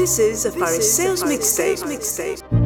This is a Paris Sales Mixtape. Mixtape.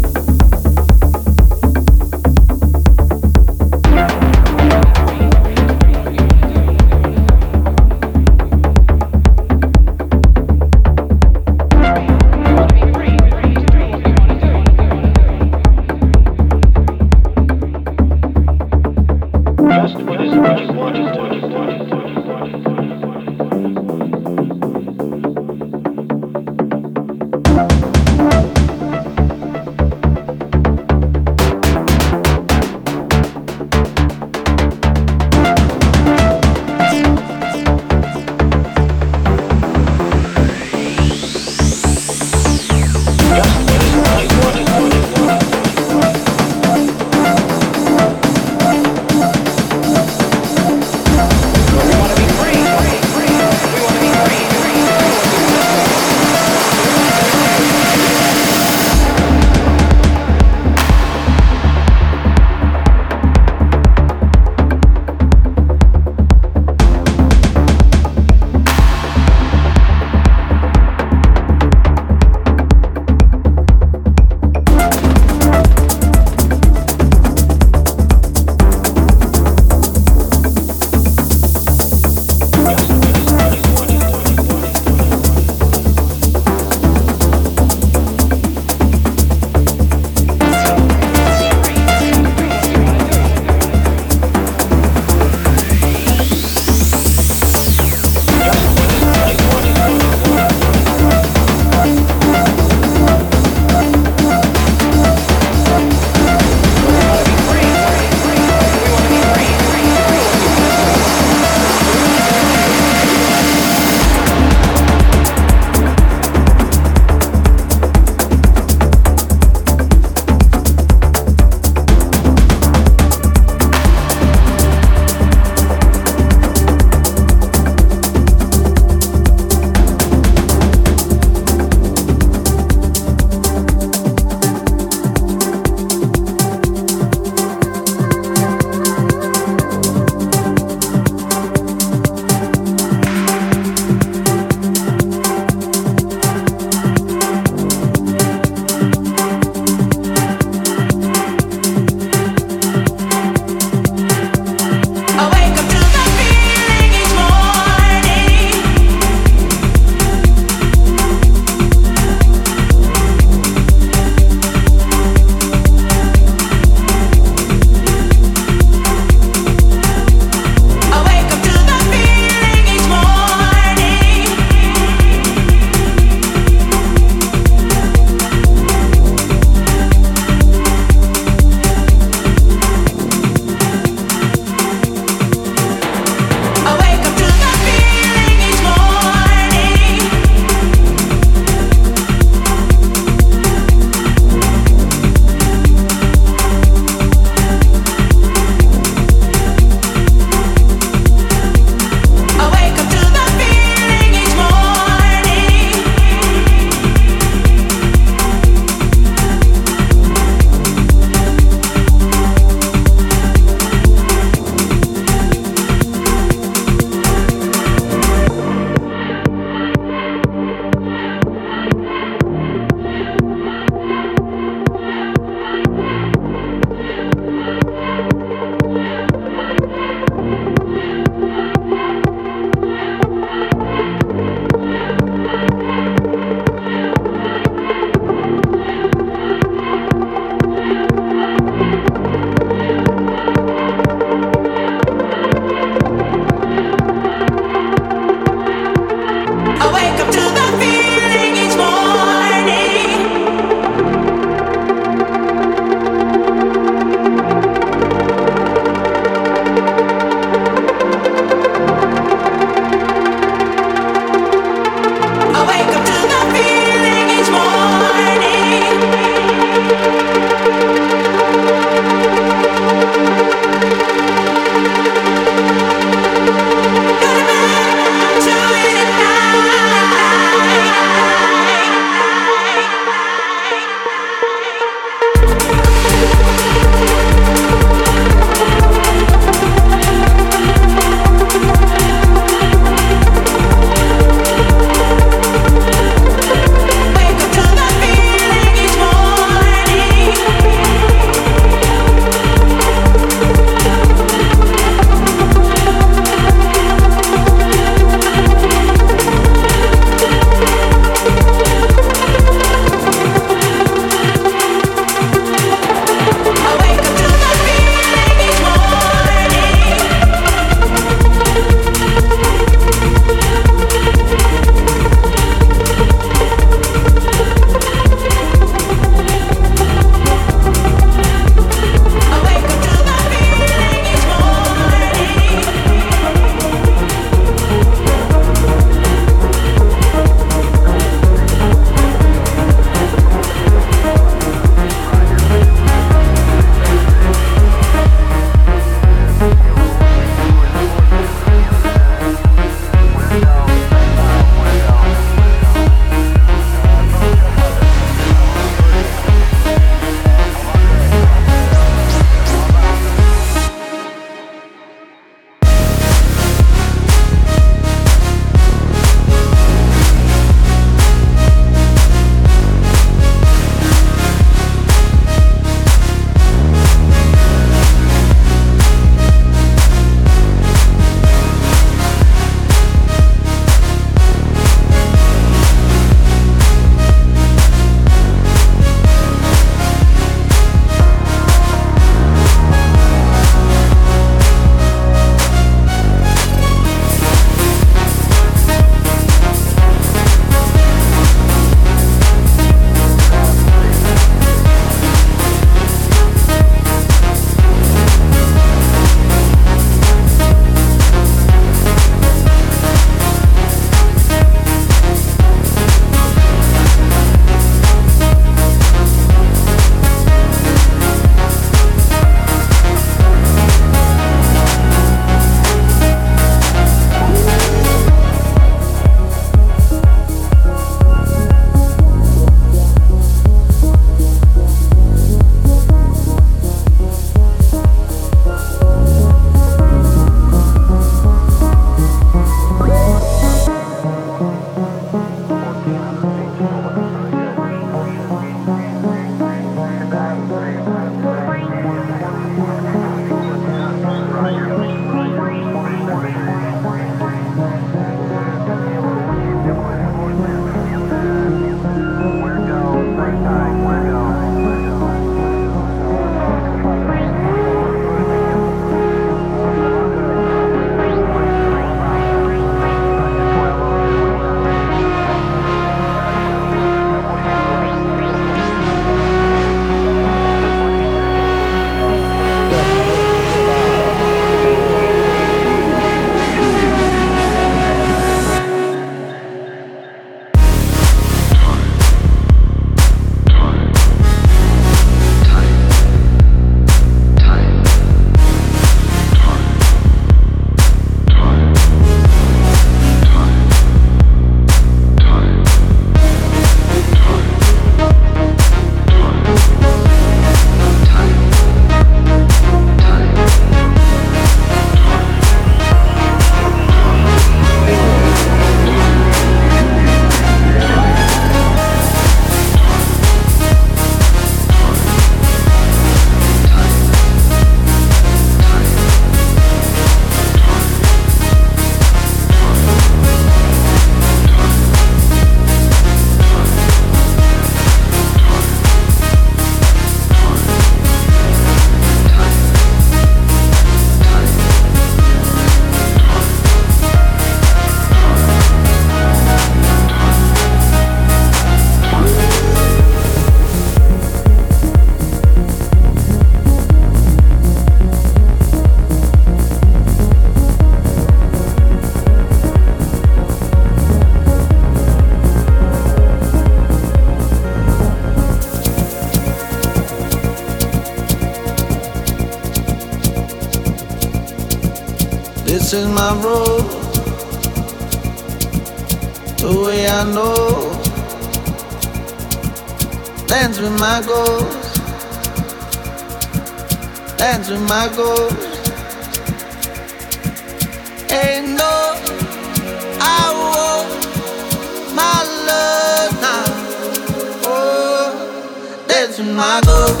My ghost,